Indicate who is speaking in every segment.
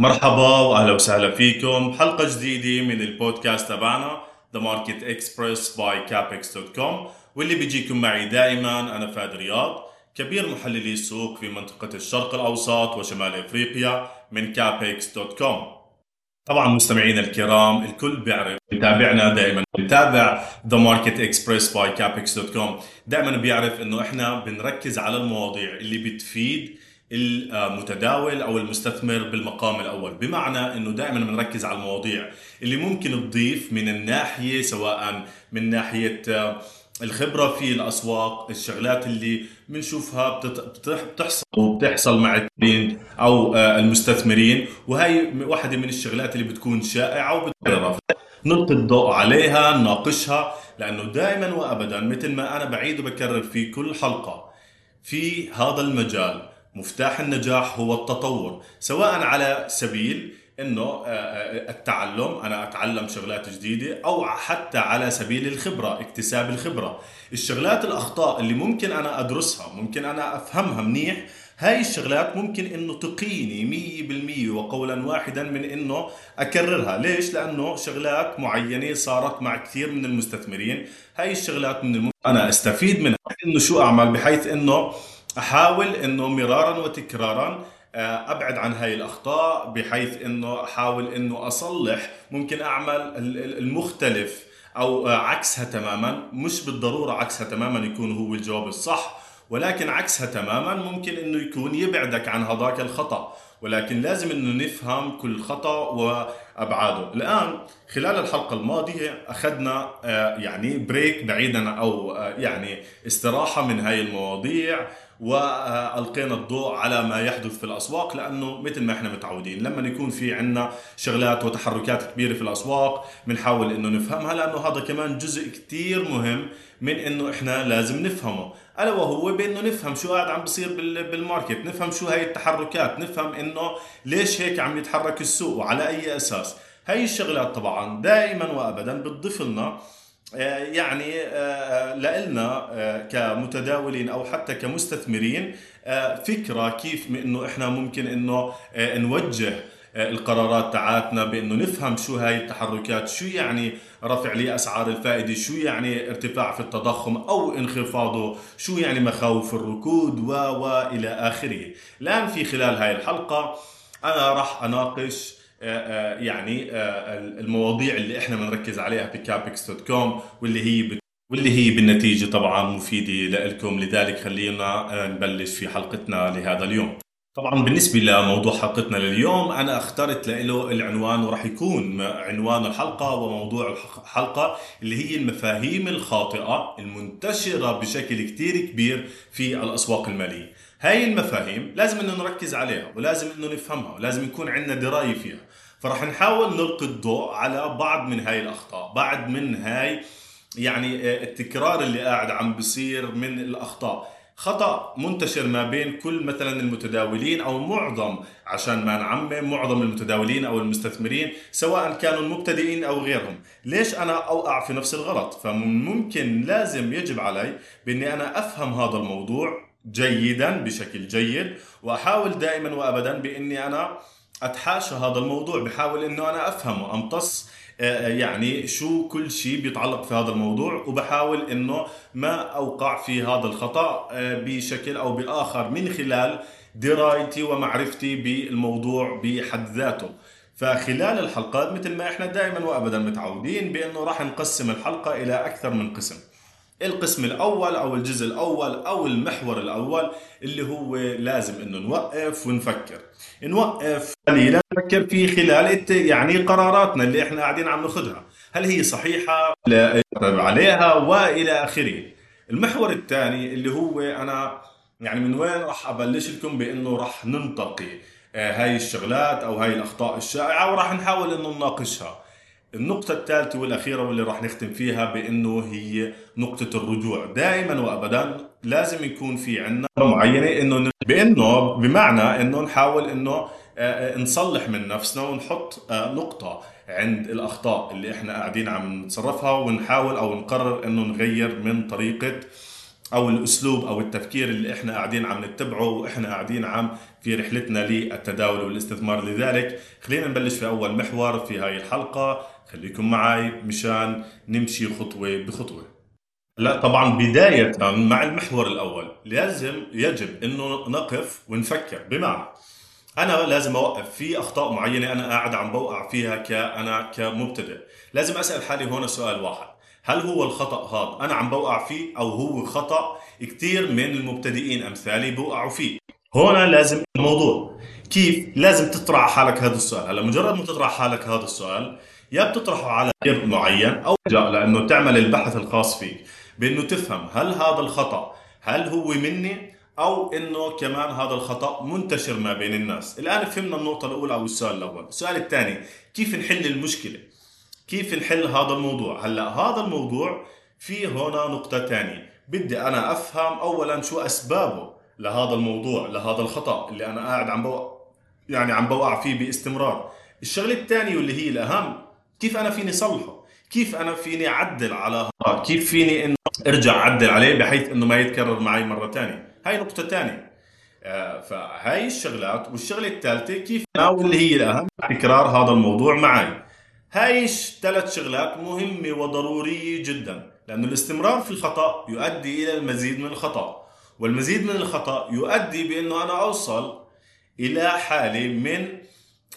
Speaker 1: مرحبا واهلا وسهلا فيكم. بحلقه جديدة من البودكاست تبعنا The Market Express by Capex.com واللي بيجيكم معي دائما أنا فادي رياض كبير محللي السوق في منطقة الشرق الأوسط وشمال إفريقيا من Capex.com طبعا مستمعينا الكرام الكل بيعرف بيتابعنا دائما بيتابع The Market Express by Capex.com دائما بيعرف إنه إحنا بنركز على المواضيع اللي بتفيد المتداول أو المستثمر بالمقام الأول. بمعنى إنه دائما بنركز على المواضيع اللي ممكن تضيف من الناحية سواء من ناحية الخبرة في الأسواق الشغلات اللي بنشوفها بتحصل وبتحصل مع التين أو المستثمرين. وهي واحدة من الشغلات اللي بتكون شائعة وبتضرر نلقي الضوء عليها نناقشها لأنه دائما وابدا مثل ما أنا بعيد وبكرر في كل حلقة في هذا المجال مفتاح النجاح هو التطور سواء على سبيل إنه التعلم أنا أتعلم شغلات جديدة أو حتى على سبيل الخبرة اكتساب الخبرة. الشغلات الأخطاء اللي ممكن أنا أدرسها ممكن أنا أفهمها منيح هاي الشغلات ممكن إنه تقيني مية بالمية وقولا واحدا من إنه أكررها. ليش؟ لأنه شغلات معينة صارت مع كثير من المستثمرين. هاي الشغلات من الممكن أنا أستفيد منها. إنه شو أعمل؟ بحيث إنه أحاول إنه مرارا وتكرارا أبعد عن هاي الأخطاء بحيث إنه أحاول إنه أصلح ممكن أعمل المختلف أو عكسها تماما. مش بالضرورة عكسها تماما يكون هو الجواب الصح ولكن عكسها تماما ممكن إنه يكون يبعدك عن هذاك الخطأ. ولكن لازم إنه نفهم كل خطأ وأبعاده. الآن خلال الحلقة الماضية أخذنا يعني break بعيدا أو يعني استراحة من هاي المواضيع. والقينا الضوء على ما يحدث في الاسواق لأنه مثل ما إحنا متعودين لما يكون في عندنا شغلات وتحركات كبيرة في الاسواق بنحاول انه نفهمها لأنه هذا كمان جزء كتير مهم من انه إحنا لازم نفهمه. الا وهو بانه نفهم شو قاعد عم بصير بال market نفهم شو هاي التحركات نفهم انه ليش هيك عم يتحرك السوق وعلى اي أساس. هاي الشغلات طبعا دائما وابدا بتضيف لنا يعني لنا كمتداولين أو حتى كمستثمرين فكرة كيف إنه إحنا ممكن إنه نوجه القرارات تاعاتنا بإنه نفهم شو هاي التحركات شو يعني رفع لأسعار الفائدة شو يعني ارتفاع في التضخم أو انخفاضه شو يعني مخاوف الركود و والى آخره. الآن في خلال هاي الحلقة أنا راح أناقش يعني المواضيع اللي إحنا بنركز عليها بكابكس dot com واللي هي واللي هي بالنتيجة طبعا مفيدة لكم لذلك خلينا نبلش في حلقتنا لهذا اليوم. طبعا بالنسبة لموضوع حلقتنا لليوم أنا أخترت له العنوان وراح يكون عنوان الحلقة وموضوع الحلقة اللي هي المفاهيم الخاطئة المنتشرة بشكل كتير كبير في الأسواق المالية. هاي المفاهيم لازم إنه نركز عليها ولازم إنه نفهمها ولازم يكون عندنا دراية فيها. فرح نحاول نلقي الضوء على بعض من هاي الأخطاء بعض من هاي يعني التكرار اللي قاعد عم بصير من الأخطاء. خطأ منتشر ما بين كل مثلا المتداولين أو معظم عشان ما نعمم معظم المتداولين أو المستثمرين سواء كانوا المبتدئين أو غيرهم. ليش أنا أوقع في نفس الغلط؟ فممكن لازم يجب علي بإني أنا أفهم هذا الموضوع جيدا بشكل جيد. وأحاول دائما وابدا بإني أنا أتحاشى هذا الموضوع بحاول إنه أنا أفهمه أمتص يعني شو كل شيء بيتعلق في هذا الموضوع. وبحاول إنه ما أوقع في هذا الخطأ بشكل أو بآخر من خلال درايتي ومعرفتي بالموضوع بحد ذاته. فخلال الحلقات مثل ما إحنا دائما وابدا متعودين بإنه راح نقسم الحلقة إلى أكثر من قسم. القسم الأول أو الجزء الأول أو المحور الأول اللي هو لازم إنه نوقف ونفكر. نوقف قليلا نفكر في خلال يعني قراراتنا اللي إحنا قاعدين عم ناخذها هل هي صحيحة؟ لا عليها وإلى آخره. المحور الثاني اللي هو أنا يعني من وين راح أبلش لكم بإنه راح ننتقي هاي الشغلات أو هاي الأخطاء الشائعة وراح نحاول إنه نناقشها. النقطة الثالثة والأخيرة واللي راح نختم فيها بأنه هي نقطة الرجوع. دائما وأبدا لازم يكون في عنا معينة أنه بأنه بمعنى أنه نحاول أنه نصلح من نفسنا ونحط نقطة عند الأخطاء اللي إحنا قاعدين عم نتصرفها ونحاول أو نقرر أنه نغير من طريقة أو الأسلوب أو التفكير اللي إحنا قاعدين عم نتبعه وإحنا قاعدين عم في رحلتنا للتداول والاستثمار. لذلك خلينا نبلش في أول محور في هاي الحلقة. خليكم معي مشان نمشي خطوة بخطوة. لا طبعا بداية مع المحور الأول لازم يجب أنه نقف ونفكر. بمعنى أنا لازم أوقف في أخطاء معينة أنا قاعد عم بوقع فيها كأنا كمبتدئ. لازم أسأل حالي هون سؤال واحد. هل هو الخطأ هذا أنا عم بوقع فيه أو هو خطأ كثير من المبتدئين أمثالي بوقعوا فيه؟ هون لازم الموضوع. كيف لازم تطرح حالك هذا السؤال؟ هلا مجرد ما تطرح حالك هذا السؤال يا بتطرحه على غير معين أو لأنه تعمل البحث الخاص فيك بإنه تفهم هل هذا الخطأ هل هو مني أو إنه كمان هذا الخطأ منتشر ما بين الناس. الآن فهمنا النقطة الأولى أو السؤال الأول. السؤال الثاني كيف نحل المشكلة؟ كيف نحل هذا الموضوع؟ هلأ هذا الموضوع في هنا نقطة ثانية. بدي أنا أفهم اولا شو أسبابه لهذا الموضوع لهذا الخطأ اللي أنا قاعد عم بوقع يعني عم بوقع فيه باستمرار. الشغلة الثانية واللي هي الأهم كيف أنا فيني صلحه؟ كيف أنا فيني أعدل على هذا؟ كيف فيني إنه أرجع أعدل عليه بحيث إنه ما يتكرر معي مرة ثانية هاي نقطة ثانية آه فهاي الشغلات والشغلة الثالثة كيف أنا واللي هي الأهم؟ تكرار هذا الموضوع معي. هاي ثلاث شغلات مهمة وضرورية جدا لأنه الاستمرار في الخطأ يؤدي إلى المزيد من الخطأ. والمزيد من الخطأ يؤدي بأنه أنا أوصل إلى حاله من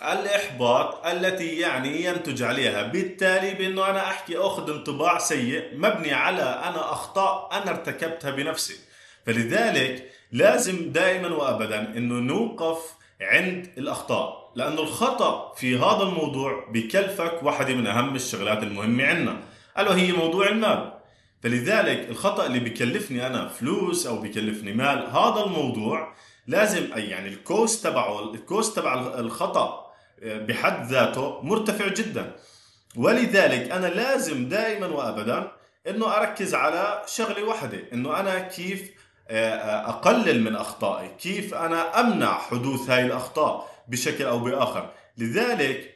Speaker 1: الإحباط التي يعني ينتج عليها بالتالي بأنه أنا أحكي أخذ انطباع سيء مبني على أنا أخطاء أنا ارتكبتها بنفسي. فلذلك لازم دائما وأبدا أنه نوقف عند الأخطاء لأنه الخطأ في هذا الموضوع بكلفك واحدة من أهم الشغلات المهمة عندنا. ألا وهي موضوع المال. فلذلك الخطأ اللي بكلفني أنا فلوس أو بكلفني مال هذا الموضوع لازم يعني ال cost تبعه ال cost تبع الخطأ بحد ذاته مرتفع جدا. ولذلك أنا لازم دائما وابدا إنه أركز على شغلة واحدة إنه أنا كيف آه، آه، أقلل من أخطائي كيف أنا أمنع حدوث هاي الأخطاء بشكل أو بآخر. لذلك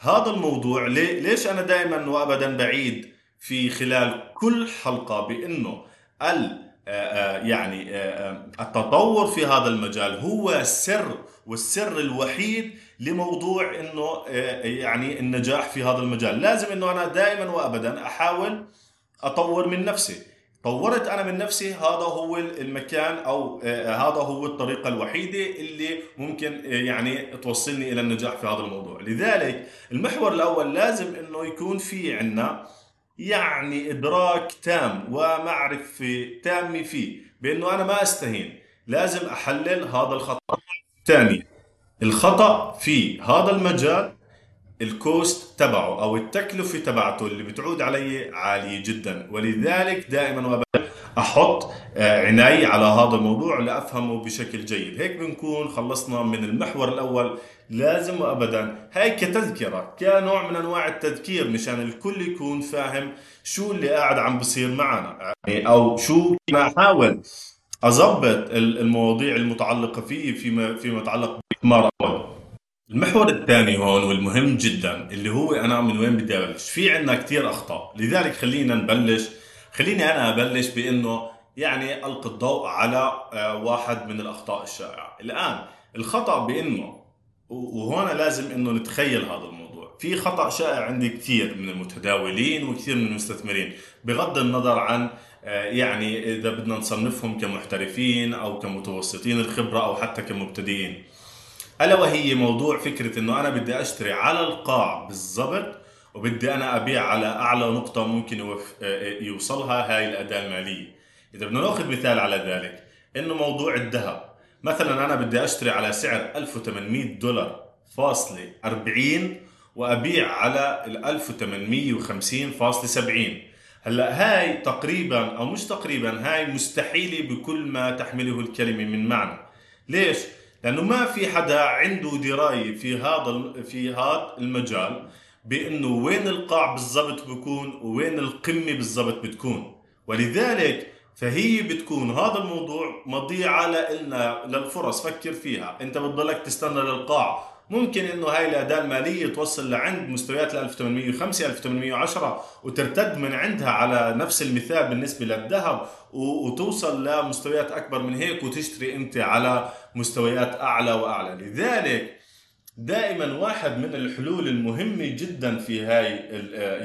Speaker 1: هذا الموضوع ليش أنا دائما وابدا بعيد في خلال كل حلقة؟ بإنه ال يعني التطور في هذا المجال هو السر والسر الوحيد لموضوع إنه آه، يعني النجاح في هذا المجال. لازم إنه أنا دائما وابدا أحاول أطور من نفسي. طورت أنا من نفسي هذا هو المكان أو آه، هذا هو الطريقة الوحيدة اللي ممكن آه، يعني توصلني إلى النجاح في هذا الموضوع. لذلك المحور الأول لازم إنه يكون في عندنا يعني إدراك تام ومعرفة تامة فيه بأنه أنا ما أستهين. لازم أحلل هذا الخطأ. ثاني الخطأ في هذا المجال الكوست تبعه أو التكلفة تبعته اللي بتعود علي عالية جدا. ولذلك دائما وابدا أحط آه، عناي على هذا الموضوع لأفهمه بشكل جيد. هيك بنكون خلصنا من المحور الأول. لازم وابدا هاي كتذكرة كنوع من أنواع التذكير مشان الكل يكون فاهم شو اللي قاعد عم بصير معنا. يعني أو شو أحاول اضبط المواضيع المتعلقة فيه فيما فيما يتعلق باستثمار اول المحور الثاني هون والمهم جدا اللي هو أنا من وين بدي أبلش. في عندنا كثير أخطاء. لذلك خلينا نبلش خليني أنا أبلش بإنه يعني ألقي الضوء على آه، واحد من الأخطاء الشائعة. الآن الخطأ بإنه وهنا لازم إنه نتخيل هذا الموضوع. في خطأ شائع عندي كثير من المتداولين وكثير من المستثمرين بغض النظر عن آه، يعني إذا بدنا نصنفهم كمحترفين أو كمتوسطين الخبرة أو حتى كمبتدئين. ألا وهي موضوع فكرة إنه أنا بدي أشتري على القاع بالضبط وبدي أنا أبيع على أعلى نقطة ممكن آه، يوصلها هاي الأداة المالية. إذا بدنا نأخذ مثال على ذلك إنه موضوع الذهب. مثلا أنا بدي أشتري على سعر 1800 دولار فاصلة 40 وأبيع على ال 1850.70 هلأ هاي تقريبا أو مش تقريبا هاي مستحيلة بكل ما تحمله الكلمة من معنى. ليش؟ لأنه ما في حدا عنده دراية في هذا في هذا المجال بأنه وين القاع بالضبط بكون وين القمة بالضبط بتكون. ولذلك فهي بتكون هذا الموضوع مضيعة لنا للفرص فكر فيها. أنت بتضلك تستنى للقاع. ممكن إنه هاي الأداة المالية توصل لعند مستويات ال 1805 1810 وترتد من عندها على نفس المثال بالنسبة للذهب وتوصل لمستويات أكبر من هيك وتشتري أنت على مستويات أعلى وأعلى. لذلك دائما واحد من الحلول المهمه جدا في هاي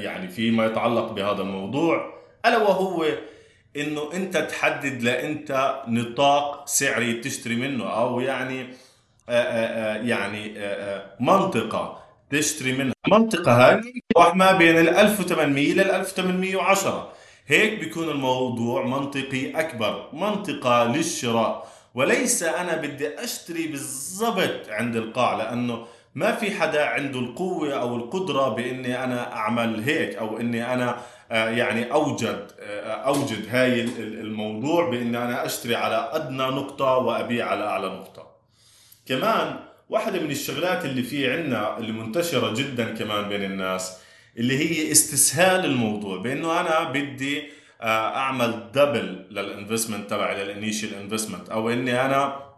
Speaker 1: يعني فيما يتعلق بهذا الموضوع ألا وهو إنه أنت تحدد لأنت نطاق سعري تشتري منه أو يعني آآ آآ يعني آآ منطقة تشتري منها. المنطقة هاي ما بين ال 1800 لل 1810 هيك بيكون الموضوع منطقي أكبر منطقة للشراء. وليس أنا بدي أشتري بالضبط عند القاع لأنه ما في حدا عنده القوة أو القدرة بإني أنا أعمل هيك أو إني أنا آه، يعني أوجد آه، أوجد هاي الموضوع بإني أنا أشتري على أدنى نقطة وأبيع على أعلى نقطة. كمان واحدة من الشغلات اللي في عنا اللي منتشرة جدا كمان بين الناس اللي هي استسهال الموضوع بإنه أنا بدي آه، أعمل double لل investment تبعي لل initial investment أو إني أنا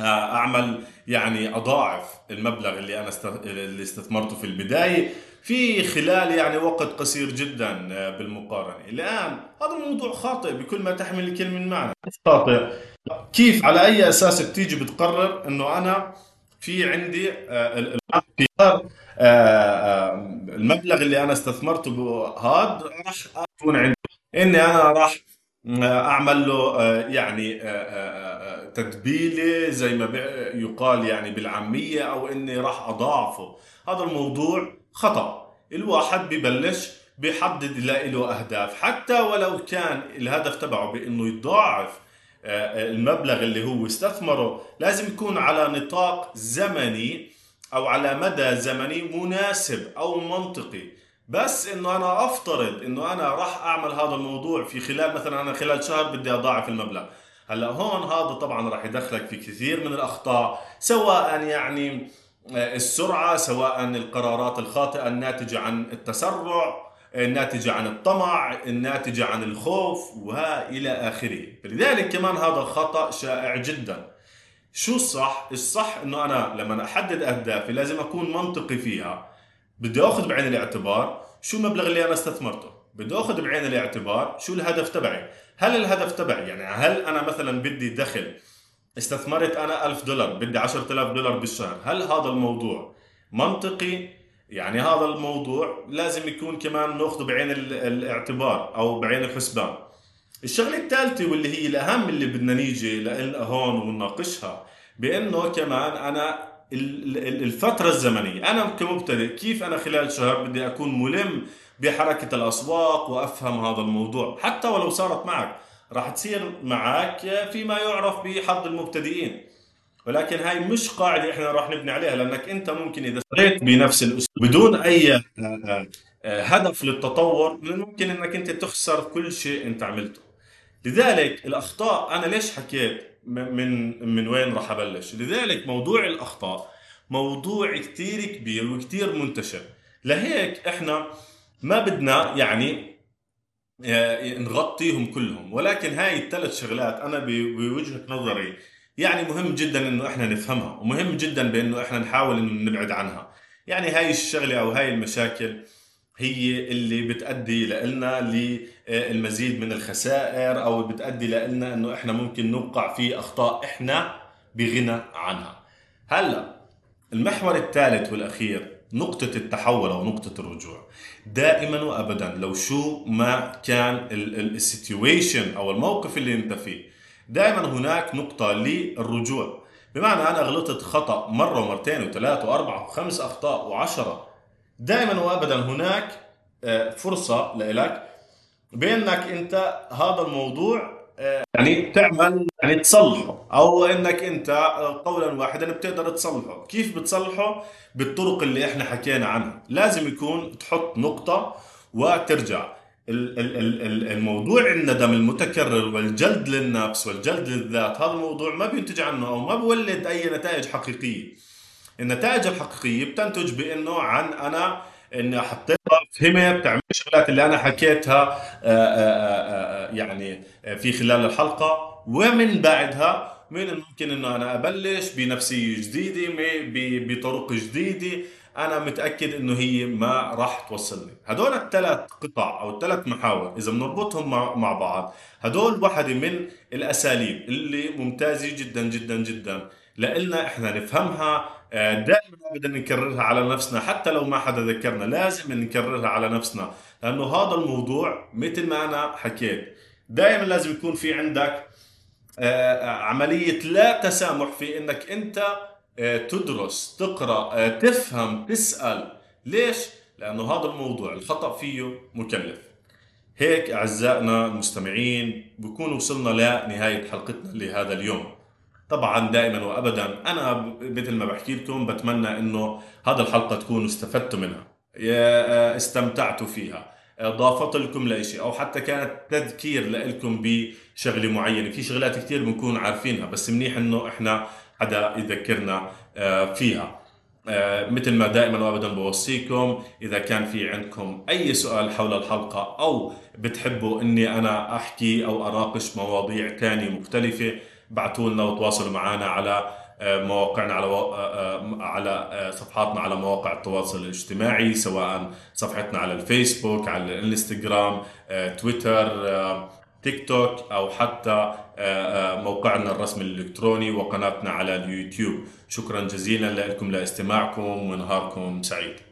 Speaker 1: آه، أعمل يعني أضاعف المبلغ اللي أنا اللي استثمرته في البداية في خلال يعني وقت قصير جدا آه، بالمقارنة. الآن هذا الموضوع خاطئ بكل ما تحمل الكلمة من معنى. خاطئ. كيف؟ على أي أساس بتيجي بتقرر إنه أنا في عندي آه، المبلغ اللي أنا استثمرته هذا راح أكون عندي. إني أنا راح أعمل له يعني تتبيلة زي ما يقال يعني بالعامية أو إني راح أضاعفه. هذا الموضوع خطأ. الواحد ببلش بيحدد له أهداف. حتى ولو كان الهدف تبعه بإنه يضاعف آه، المبلغ اللي هو استثمره لازم يكون على نطاق زمني أو على مدى زمني مناسب أو منطقي. بس إنه أنا أفترض إنه أنا راح أعمل هذا الموضوع في خلال مثلا أنا خلال شهر بدي أضاعف المبلغ. هلأ هون هذا طبعا راح يدخلك في كثير من الأخطاء سواء يعني آه، السرعة سواء القرارات الخاطئة الناتجة عن التسرع الناتجة عن الطمع الناتجة عن الخوف وإلى آخره. لذلك كمان هذا خطأ شائع جدا. شو الصح؟ الصح إنه أنا لما أحدد أهدافي لازم أكون منطقي فيها. بدي آخذ بعين الاعتبار شو المبلغ اللي أنا استثمرته. بدي آخذ بعين الاعتبار شو الهدف تبعي. هل الهدف تبعي يعني هل أنا مثلا بدي دخل استثمرت أنا ألف دولار بدي 10000 دولار بالشهر هل هذا الموضوع منطقي؟ يعني هذا الموضوع لازم يكون كمان ناخذه بعين الاعتبار أو بعين الحسبان. الشغلة الثالثة واللي هي الأهم اللي بدنا نيجي لها هون ونناقشها بأنه كمان أنا الفترة الزمنية. أنا كمبتدئ كيف أنا خلال شهر بدي أكون ملم بحركة الأسواق وأفهم هذا الموضوع؟ حتى ولو صارت معك راح تصير معك فيما يعرف بحظ المبتدئين. ولكن هاي مش قاعدة إحنا راح نبني عليها لأنك أنت ممكن إذا استمريت بنفس الأسلوب بدون أي آه، آه، هدف للتطور من الممكن أنك أنت تخسر كل شيء أنت عملته. لذلك الأخطاء أنا ليش حكيت من من وين راح أبلش؟ لذلك موضوع الأخطاء موضوع كثير كبير وكثير منتشر. لهيك إحنا ما بدنا يعني آه، نغطيهم كلهم ولكن هاي الثلاث شغلات أنا بوجهة نظري يعني مهم جدا إنه إحنا نفهمها ومهم جدا بإنه إحنا نحاول إنه نبعد عنها. يعني هاي الشغلة أو هاي المشاكل هي اللي بتأدي لنا للمزيد من الخسائر أو بتأدي لنا إنه إحنا ممكن نوقع في أخطاء إحنا بغنى عنها. هلأ المحور الثالث والأخير نقطة التحول أو نقطة الرجوع. دائما وابدا لو شو ما كان السيتويشن أو الموقف اللي أنت فيه دائما هناك نقطة للرجوع. بمعنى أنا غلطت خطأ مرة ومرتين وثلاث واربع وخمس أخطاء وعشرة دائما وابدا هناك آه، فرصة لك بأنك أنت هذا الموضوع آه، يعني تعمل يعني تصلحه أو أنك أنت آه، قولا واحدا بتقدر تصلحه. كيف بتصلحه؟ بالطرق اللي إحنا حكينا عنها. لازم يكون تحط نقطة وترجع. الموضوع الندم المتكرر والجلد للنفس والجلد للذات هذا الموضوع ما بينتج عنه أو ما بولد أي نتائج حقيقية. النتائج الحقيقية بتنتج بإنه عن أنا إني حطيتها فهمت تعمل الشغلات اللي أنا حكيتها آه، آه، آه، يعني في خلال الحلقة. ومن بعدها من الممكن إنه أنا أبلش بنفسيه جديدة بطرق جديدة. أنا متأكد إنه هي ما راح توصلني. هدول الثلاث قطع أو الثلاث محاور إذا بنربطهم مع بعض هدول واحدة من الأساليب اللي ممتازة جدا جدا جدا. لإلنا إحنا نفهمها آه، دائما بدنا نكررها على نفسنا حتى لو ما حدا ذكرنا لازم نكررها على نفسنا لأنه هذا الموضوع مثل ما أنا حكيت دائما لازم يكون في عندك آه، عملية لا تسامح في إنك أنت آه، تدرس تقرأ تفهم تسأل. ليش؟ لأنه هذا الموضوع الخطأ فيه مكلف. هيك أعزائنا المستمعين بكون وصلنا لنهاية حلقتنا لهذا اليوم. طبعا دائما وابدا. أنا مثل ما بحكي لكم بتمنى إنه هذا الحلقة تكونوا استفدتوا منها استمتعتوا فيها ضافت لكم لشيء أو حتى كانت تذكير لكم بشغلة معينة. في شغلات كثير بنكون عارفينها بس منيح إنه إحنا حدا يذكرنا آه، فيها. آه، مثل ما دائما وابدا بوصيكم إذا كان في عندكم أي سؤال حول الحلقة أو بتحبوا إني أنا أحكي أو أناقش مواضيع ثانية مختلفة ابعثوا لنا وتواصلوا معنا على آه، مواقعنا على آه، آه، على صفحاتنا على مواقع التواصل الاجتماعي سواء صفحتنا على الفيسبوك على الانستغرام تويتر تيك توك أو حتى موقعنا الرسمي الإلكتروني وقناتنا على اليوتيوب. شكرا جزيلا لكم لإستماعكم ونهاركم سعيد.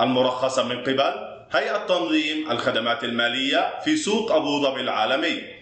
Speaker 1: المرخصة من قبل هيئة تنظيم الخدمات المالية في سوق أبو ظبي العالمي.